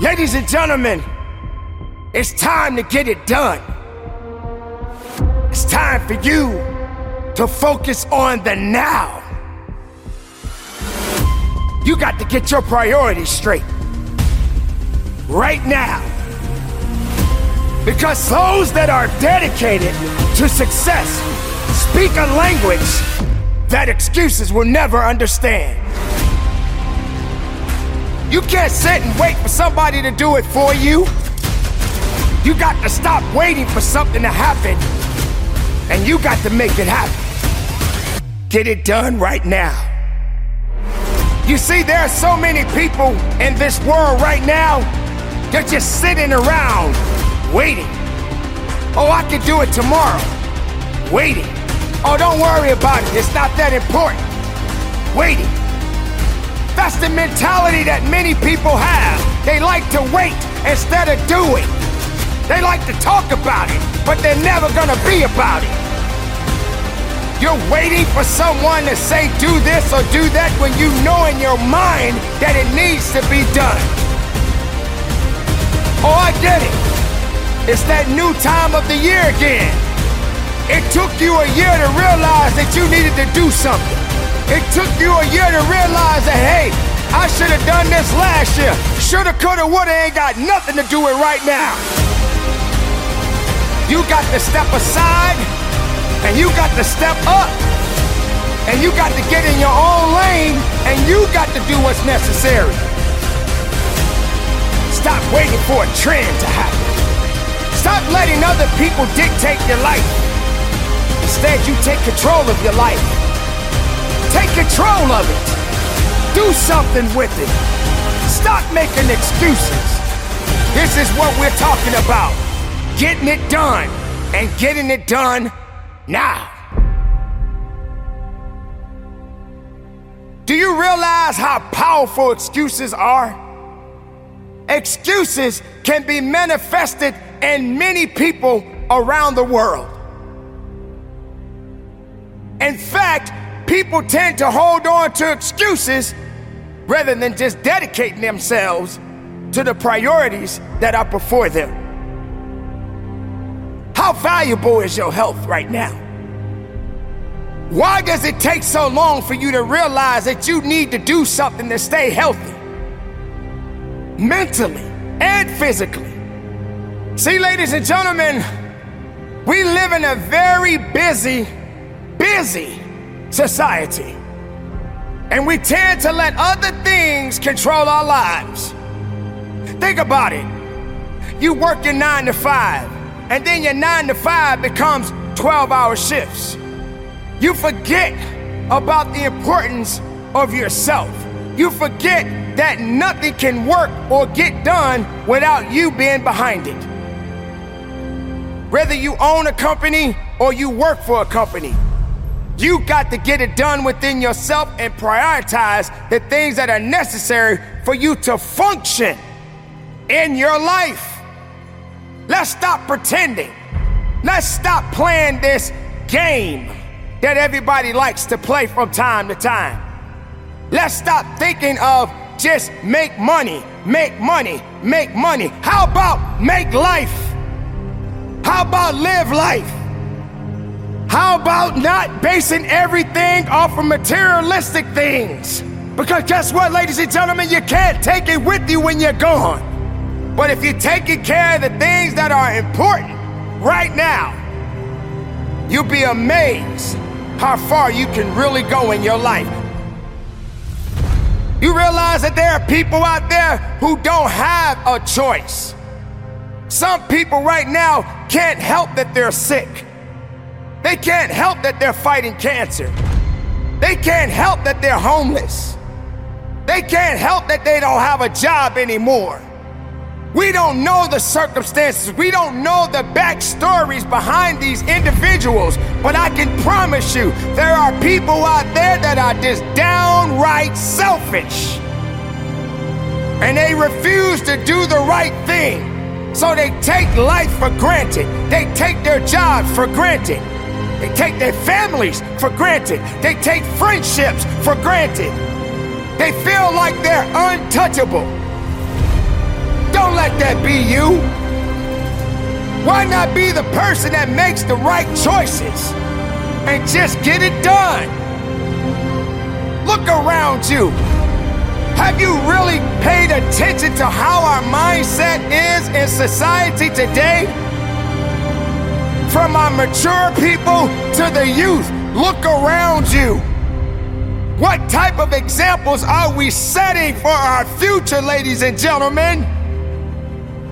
Ladies and gentlemen, it's time to get it done. It's time for you to focus on the now. You got to get your priorities straight. Right now. Because those that are dedicated to success speak a language that excuses will never understand. You can't sit and wait for somebody to do it for you. You got to stop waiting for something to happen, and you got to make it happen. Get it done right now. You see, there are so many people in this world right now, they're just sitting around waiting. Oh, I can do it tomorrow. Waiting. Oh, don't worry about it, it's not that important. Waiting. That's the mentality that many people have. They like to wait instead of doing. They like to talk about it, but they're never gonna be about it. You're waiting for someone to say do this or do that when you know in your mind that it needs to be done. Oh, I get it. It's that new time of the year again. It took you a year to realize that you needed to do something. It took you a year to realize that, hey, I should have done this last year. Shoulda, coulda, woulda ain't got nothing to do with right now. You got to step aside and you got to step up and you got to get in your own lane and you got to do what's necessary. Stop waiting for a trend to happen. Stop letting other people dictate your life. Instead, you take control of your life. Take control of it. Do something with it. Stop making excuses. This is what we're talking about. Getting it done and getting it done now. Do you realize how powerful excuses are? Excuses can be manifested in many people around the world. In fact, people tend to hold on to excuses rather than just dedicating themselves to the priorities that are before them. How valuable is your health right now? Why does it take so long for you to realize that you need to do something to stay healthy? Mentally and physically. See, ladies and gentlemen, we live in a very busy, busy society. And we tend to let other things control our lives. Think about it. You work your nine to five, and then your nine to five becomes 12 hour shifts. You forget about the importance of yourself. You forget that nothing can work or get done without you being behind it. Whether you own a company or you work for a company, you got to get it done within yourself and prioritize the things that are necessary for you to function in your life. Let's stop pretending. Let's stop playing this game that everybody likes to play from time to time. Let's stop thinking of just make money, make money, make money. How about make life? How about live life? How about not basing everything off of materialistic things? Because guess what, ladies and gentlemen, you can't take it with you when you're gone. But if you're taking care of the things that are important right now, you'll be amazed how far you can really go in your life. You realize that there are people out there who don't have a choice. Some people right now can't help that they're sick. They can't help that they're fighting cancer. They can't help that they're homeless. They can't help that they don't have a job anymore. We don't know the circumstances. We don't know the backstories behind these individuals. But I can promise you, there are people out there that are just downright selfish. And they refuse to do the right thing. So they take life for granted. They take their jobs for granted. They take their families for granted. They take friendships for granted. They feel like they're untouchable. Don't let that be you. Why not be the person that makes the right choices and just get it done? Look around you. Have you really paid attention to how our mindset is in society today? From our mature people to the youth, look around you. What type of examples are we setting for our future, ladies and gentlemen?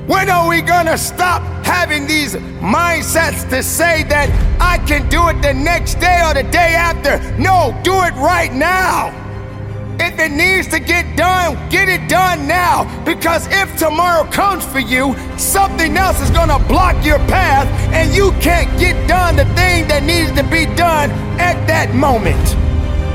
When are we gonna stop having these mindsets to say that I can do it the next day or the day after? No, do it right now. If it needs to get done, get it done now. Because if tomorrow comes for you, something else is gonna block your path and you can't get done the thing that needs to be done at that moment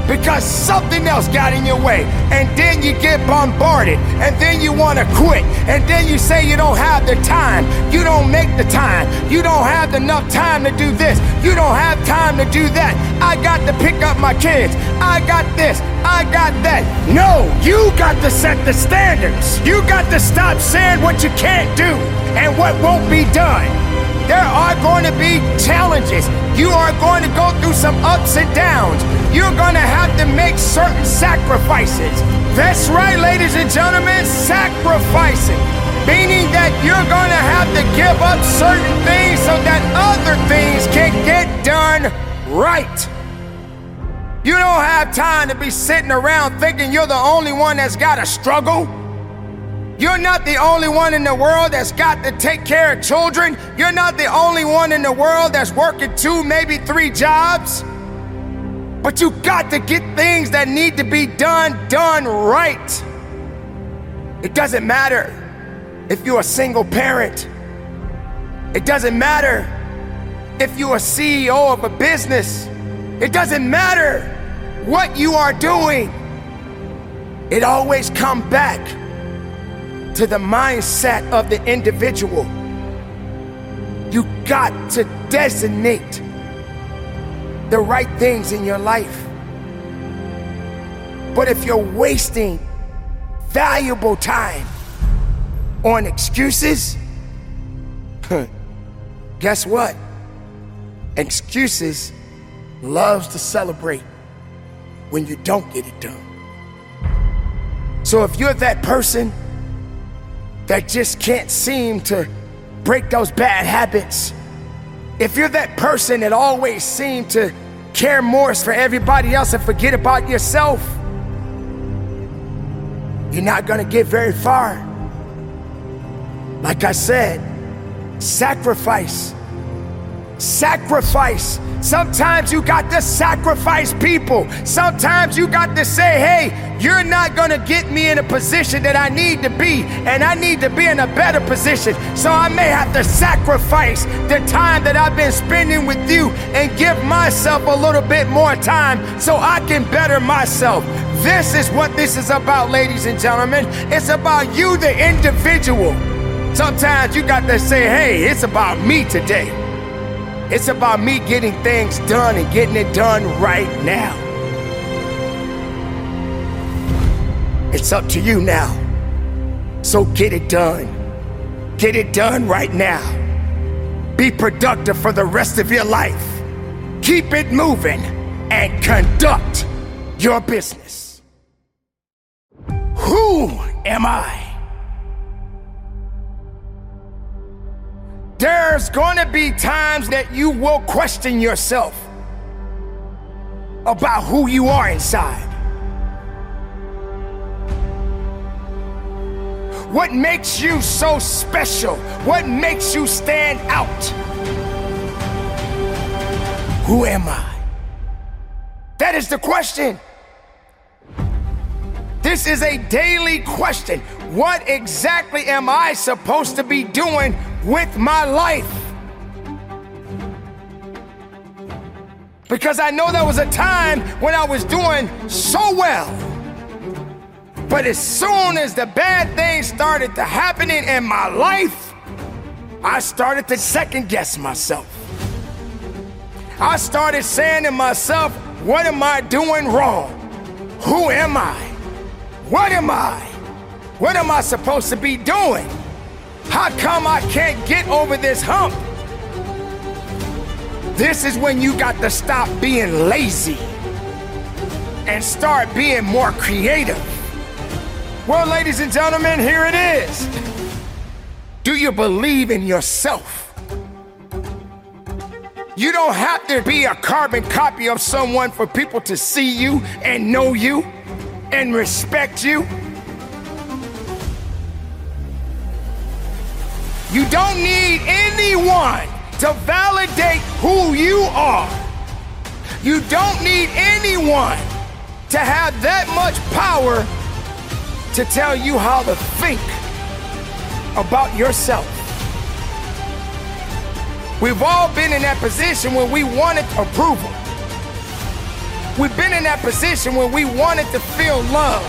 because something else got in your way. And then you get bombarded, and then you want to quit, and then you say you don't have the time. You don't make the time. You don't have enough time to do this. You don't have time to do that. I got to pick up my kids. I got this. I got that. No, you got to set the standards. You got to stop saying what you can't do and what won't be done. There are going to be challenges. You are going to go through some ups and downs. You're to have to make certain sacrifices. That's right, ladies and gentlemen, sacrificing. Meaning that you're to have to give up certain things so that other things can get done right. You don't have time to be sitting around thinking you're the only one that's got to struggle. You're not the only one in the world that's got to take care of children. You're not the only one in the world that's working two, maybe three jobs. But you got to get things that need to be done, done right. It doesn't matter if you're a single parent. It doesn't matter if you're a CEO of a business. It doesn't matter what you are doing. It always comes back to the mindset of the individual. You got to designate the right things in your life. But if you're wasting valuable time on excuses, guess what? Excuses loves to celebrate when you don't get it done. So if you're that person that just can't seem to break those bad habits, if you're that person that always seem to care more for everybody else and forget about yourself, you're not gonna get very far. Like I said, sacrifice. Sacrifice. Sometimes you got to sacrifice people. Sometimes you got to say, hey, you're not gonna get me in a position that I need to be, and I need to be in a better position. So I may have to sacrifice the time that I've been spending with you and give myself a little bit more time so I can better myself. This is what this is about, ladies and gentlemen. It's about you, the individual. Sometimes you got to say, hey, it's about me today. It's about me getting things done and getting it done right now. It's up to you now. So get it done. Get it done right now. Be productive for the rest of your life. Keep it moving and conduct your business. Who am I? There's gonna be times that you will question yourself about who you are inside. What makes you so special? What makes you stand out? Who am I? That is the question. This is a daily question. What exactly am I supposed to be doing with my life. Because I know there was a time when I was doing so well. But as soon as the bad things started to happening in my life, I started to second guess myself. I started saying to myself, what am I doing wrong? Who am I? What am I? What am I supposed to be doing? How come I can't get over this hump? This is when you got to stop being lazy and start being more creative. Well, ladies and gentlemen, here it is. Do you believe in yourself? You don't have to be a carbon copy of someone for people to see you and know you and respect you. You don't need anyone to validate who you are. You don't need anyone to have that much power to tell you how to think about yourself. We've all been in that position where we wanted approval. We've been in that position where we wanted to feel loved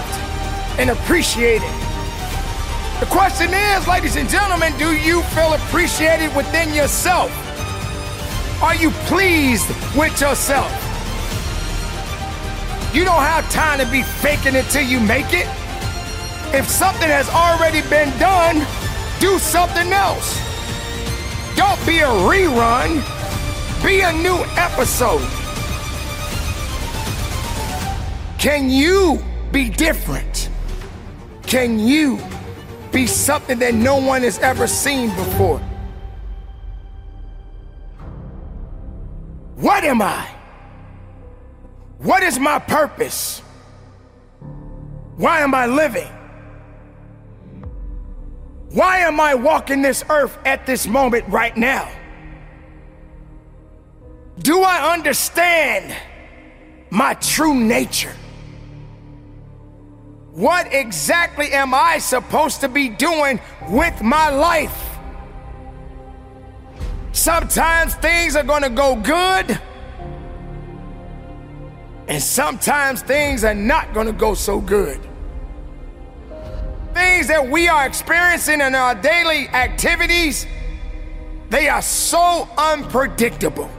and appreciated. The question is, ladies and gentlemen, do you feel appreciated within yourself? Are you pleased with yourself? You don't have time to be faking it till you make it. If something has already been done, do something else. Don't be a rerun, be a new episode. Can you be different? Can you be something that no one has ever seen before? What am I? What is my purpose? Why am I living? Why am I walking this earth at this moment right now? Do I understand my true nature? What exactly am I supposed to be doing with my life? Sometimes things are going to go good, and sometimes things are not going to go so good. Things that we are experiencing in our daily activities, they are so unpredictable.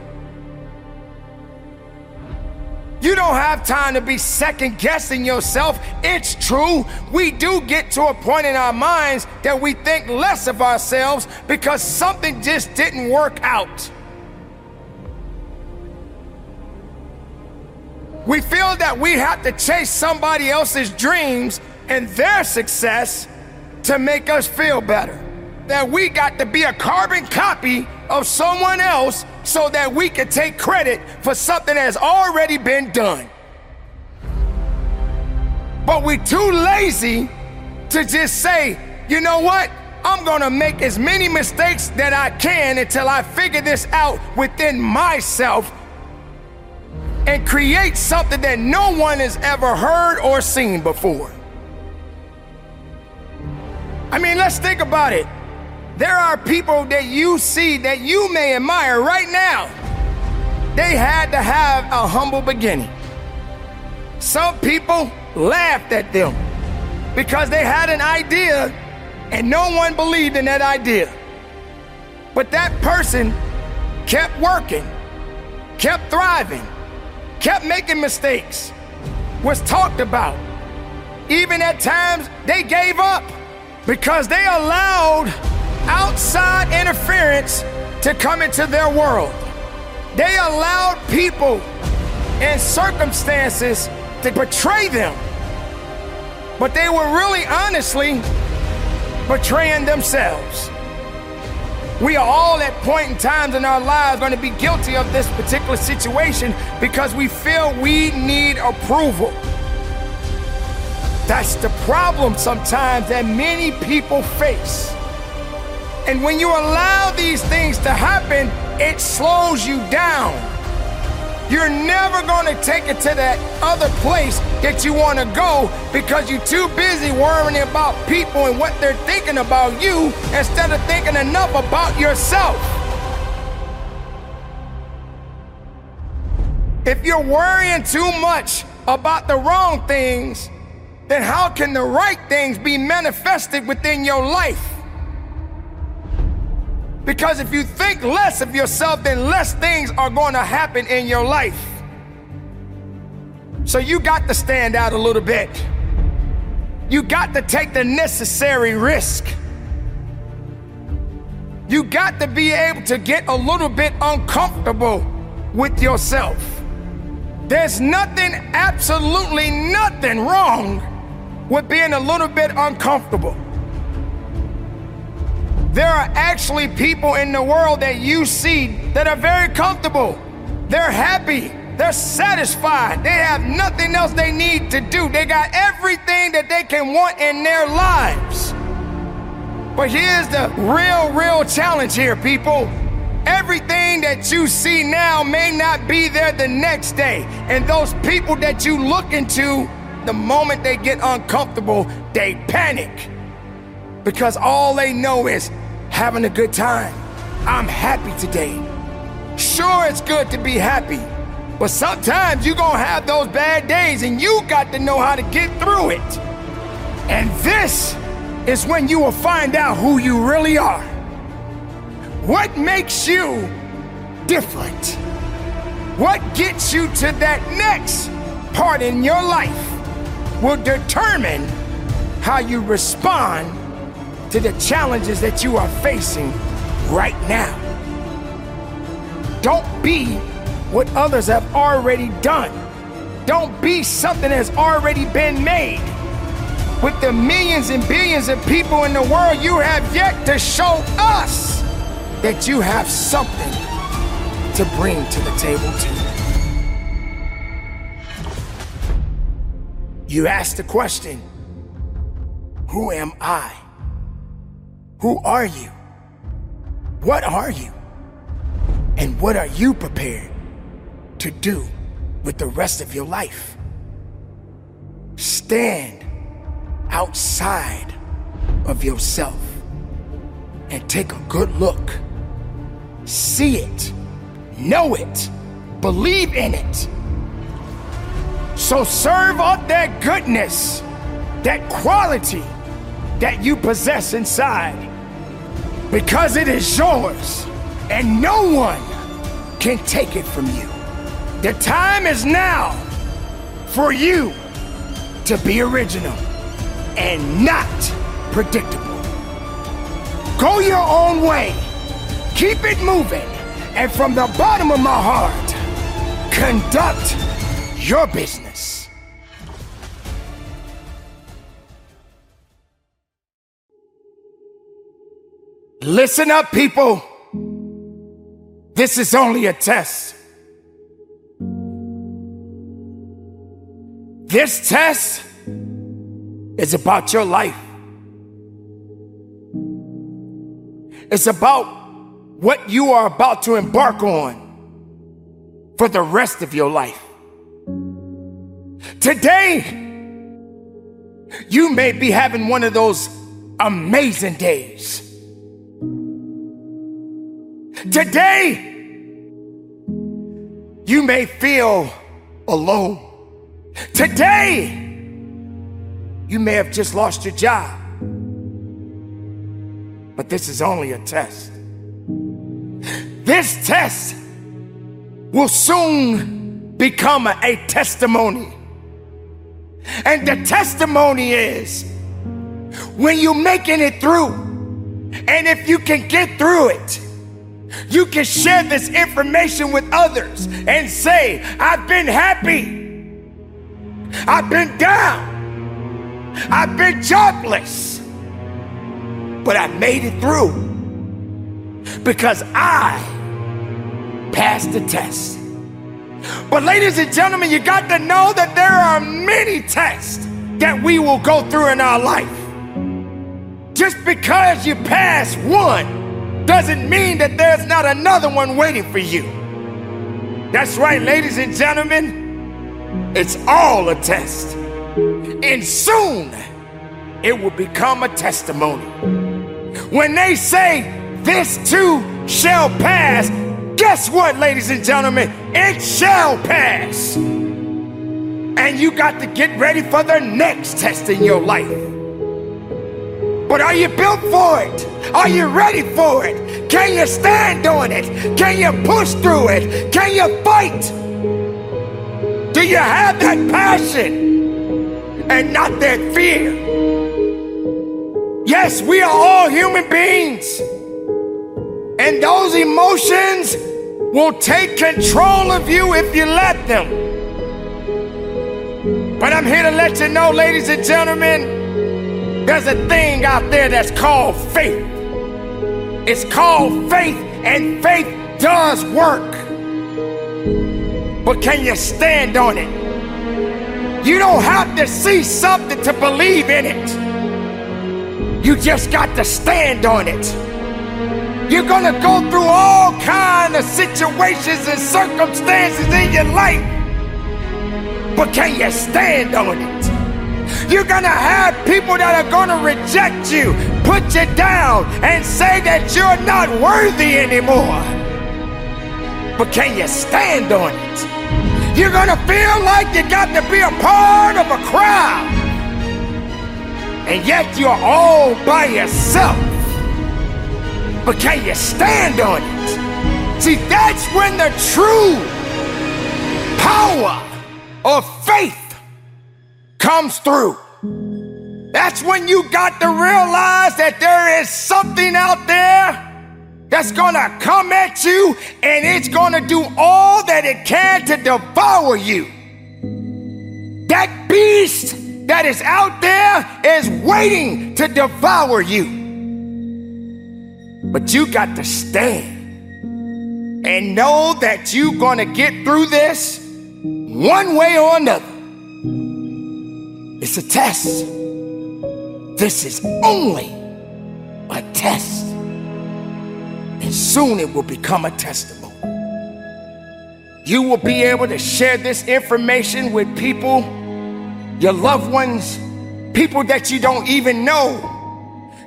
You don't have time to be second guessing yourself. It's true. We do get to a point in our minds that we think less of ourselves because something just didn't work out. We feel that we have to chase somebody else's dreams and their success to make us feel better. That we got to be a carbon copy of someone else so that we can take credit for something that has already been done. But we're too lazy to just say, you know what? I'm gonna make as many mistakes that I can until I figure this out within myself and create something that no one has ever heard or seen before. I mean, let's think about it. There are people that you see that you may admire right now. They had to have a humble beginning. Some people laughed at them because they had an idea and no one believed in that idea. But that person kept working, kept thriving, kept making mistakes, was talked about. Even at times, they gave up because they allowed outside interference to come into their world. They allowed people and circumstances to betray them. But they were really honestly betraying themselves. We are all at point in times in our lives going to be guilty of this particular situation because we feel we need approval. That's the problem sometimes that many people face. And when you allow these things to happen, it slows you down. You're never going to take it to that other place that you want to go because you're too busy worrying about people and what they're thinking about you instead of thinking enough about yourself. If you're worrying too much about the wrong things, then how can the right things be manifested within your life? Because if you think less of yourself, then less things are going to happen in your life. So you got to stand out a little bit. You got to take the necessary risk. you got to be able to get a little bit uncomfortable with yourself. There's nothing, absolutely nothing wrong with being a little bit uncomfortable. There are actually people in the world that you see that are very comfortable. They're happy. They're satisfied. They have nothing else they need to do. They got everything that they can want in their lives. But here's the real, real challenge here, people. Everything that you see now may not be there the next day. And those people that you look into, the moment they get uncomfortable, they panic. Because all they know is having a good time. I'm happy today. Sure, it's good to be happy, but sometimes you're gonna have those bad days and you got to know how to get through it. And this is when you will find out who you really are. What makes you different? What gets you to that next part in your life will determine how you respond to the challenges that you are facing right now. Don't be what others have already done. Don't be something that's already been made. With the millions and billions of people in the world, you have yet to show us that you have something to bring to the table, too. You ask the question Who am I? Who are you? What are you? And what are you prepared to do with the rest of your life? Stand outside of yourself and take a good look. See it, know it, believe in it. So serve up that goodness, that quality that you possess inside because it is yours and no one can take it from you. The time is now for you to be original and not predictable. Go your own way, keep it moving, and from the bottom of my heart, conduct your business. Listen up, people. This is only a test. This test is about your life. It's about what you are about to embark on for the rest of your life. Today, you may be having one of those amazing days. Today, you may feel alone. Today, you may have just lost your job. But this is only a test. This test will soon become a, testimony. And the testimony is when you're making it through, and if you can get through it, you can share this information with others and say, I've been happy. I've been down. I've been jobless. But I made it through because I passed the test. But, ladies and gentlemen, you got to know that there are many tests that we will go through in our life. Just because you pass one doesn't mean that there's not another one waiting for you. That's right, ladies and gentlemen, it's all a test. And soon it will become a testimony. When they say, This too shall pass, guess what, ladies and gentlemen? It shall pass. And you got to get ready for the next test in your life. But are you built for it? Are you ready for it? Can you stand on it? Can you push through it? Can you fight? Do you have that passion and not that fear? Yes, we are all human beings. And those emotions will take control of you if you let them. But I'm here to let you know, ladies and gentlemen, there's a thing out there that's called faith. It's called faith, and faith does work. But can you stand on it? You don't have to see something to believe in it. You just got to stand on it. You're gonna go through all kind of situations and circumstances in your life. But can you stand on it? You're gonna have people that are gonna reject you, put you down, and say that you're not worthy anymore. But can you stand on it? You're gonna feel like you got to be a part of a crowd. And yet you're all by yourself. But can you stand on it? See, that's when the true power of faith comes through. That's when you got to realize that there is something out there that's gonna come at you and it's gonna do all that it can to devour you. That beast that is out there is waiting to devour you. But you got to stand and know that you're gonna get through this one way or another. It's a test. This is only a test and soon it will become a testimony. You will be able to share this information with people, your loved ones, people that you don't even know.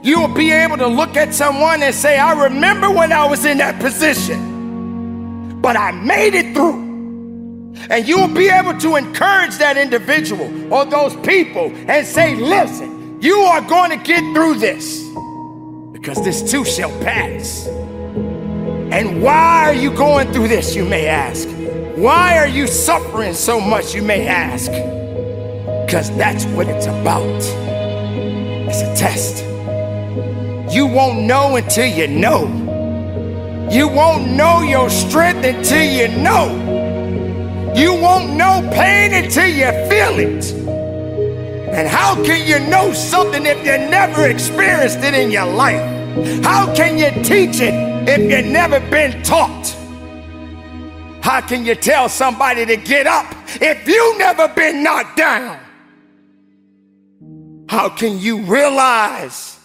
You will be able to look at someone and say, I remember when I was in that position, but I made it through. And you will be able to encourage that individual or those people and say, listen, you are going to get through this because this too shall pass. And why are you going through this, you may ask? Why are you suffering so much, you may ask? Because that's what it's about. It's a test. You won't know until you know. You won't know your strength until you know. You won't know pain until you feel it. And how can you know something if you never experienced it in your life? How can you teach it if you've never been taught? How can you tell somebody to get up if you've never been knocked down? How can you realize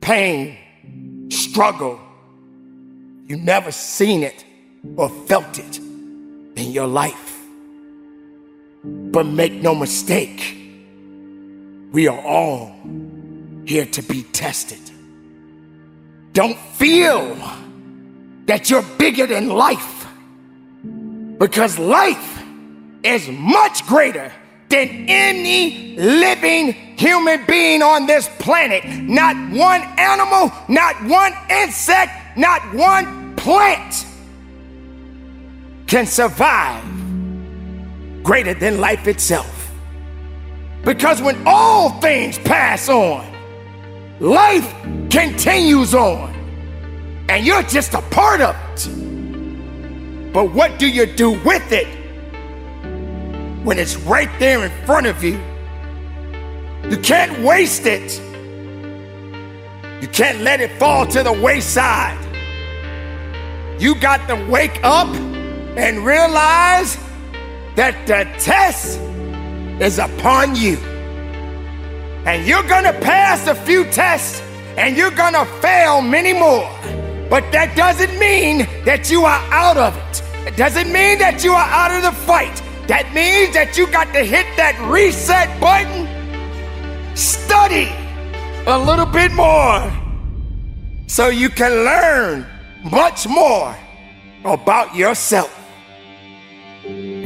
pain, struggle? You've never seen it or felt it in your life. But make no mistake, we are all here to be tested. Don't feel that you're bigger than life because life is much greater than any living human being on this planet. Not one animal, not one insect, not one plant can survive greater than life itself. Because when all things pass on, life continues on, and you're just a part of it. But what do you do with it when it's right there in front of you? You can't waste it. You can't let it fall to the wayside. You got to wake up and realize that the test is upon you. And you're gonna pass a few tests and you're gonna fail many more. But that doesn't mean that you are out of it. It doesn't mean that you are out of the fight. That means that you got to hit that reset button, study a little bit more so you can learn much more about yourself.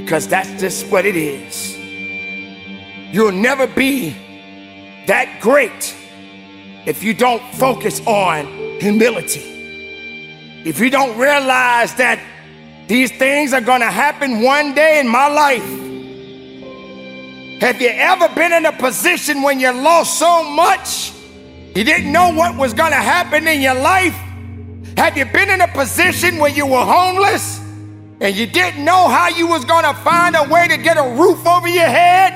Because that's just what it is. You'll never be that great if you don't focus on humility, if you don't realize that these things are gonna happen one day in my life. Have you ever been in a position when you lost so much, you didn't know what was gonna happen in your life? Have you been in a position where you were homeless and you didn't know how you was going to find a way to get a roof over your head?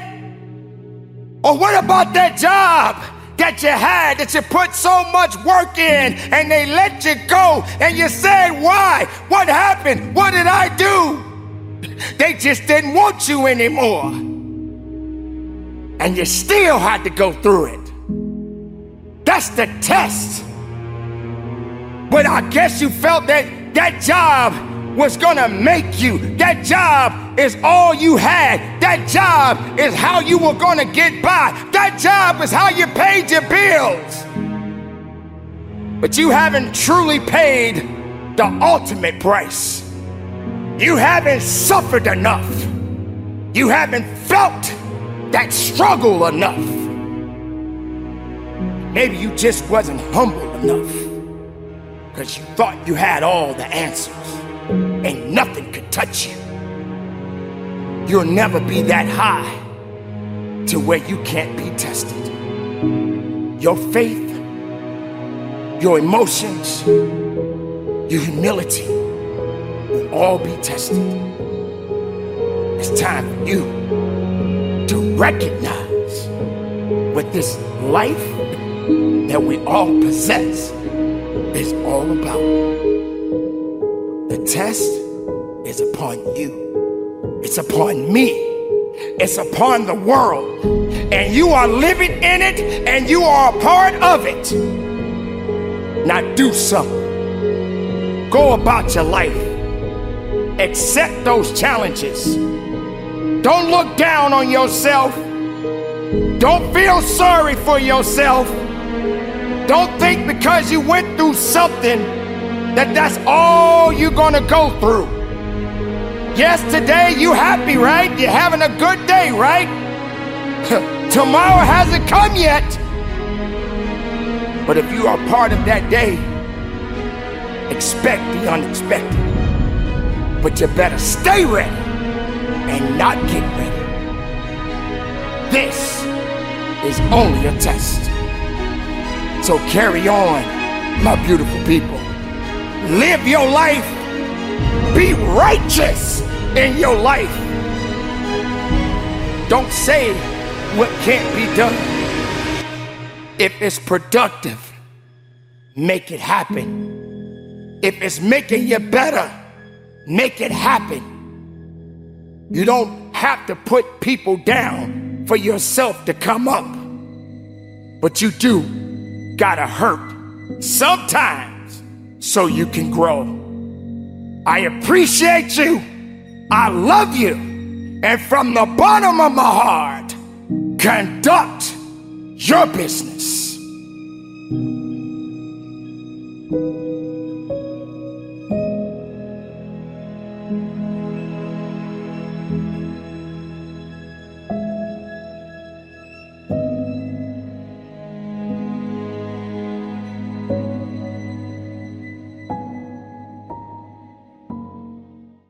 Or what about that job that you had that you put so much work in and they let you go and you said, Why? What happened? What did I do? They just didn't want you anymore. And you still had to go through it. That's the test. But I guess you felt that that job was gonna make you. That job is all you had. That job is how you were gonna get by. That job is how you paid your bills. But you haven't truly paid the ultimate price. You haven't suffered enough. You haven't felt that struggle enough. Maybe you just wasn't humble enough because you thought you had all the answers and nothing could touch you. You'll never be that high to where you can't be tested. Your faith, your emotions, your humility will all be tested. It's time for you to recognize what this life that we all possess is all about. Test is upon you, it's upon me, it's upon the world. And you are living in it and you are a part of it. Now do something. Go about your life. Accept those challenges. Don't look down on yourself. Don't feel sorry for yourself. Don't think because you went through something that that's all you're gonna go through. Yes, today you happy, right? You're having a good day, right? Tomorrow hasn't come yet. But if you are part of that day, expect the unexpected. But you better stay ready and not get ready. This is only a test. So carry on, my beautiful people. Live your life. Be righteous in your life. Don't say what can't be done. If it's productive, make it happen. If it's making you better, make it happen. You don't have to put people down for yourself to come up. But you do gotta hurt sometimes so you can grow. I appreciate you. I love you. And from the bottom of my heart, conduct your business.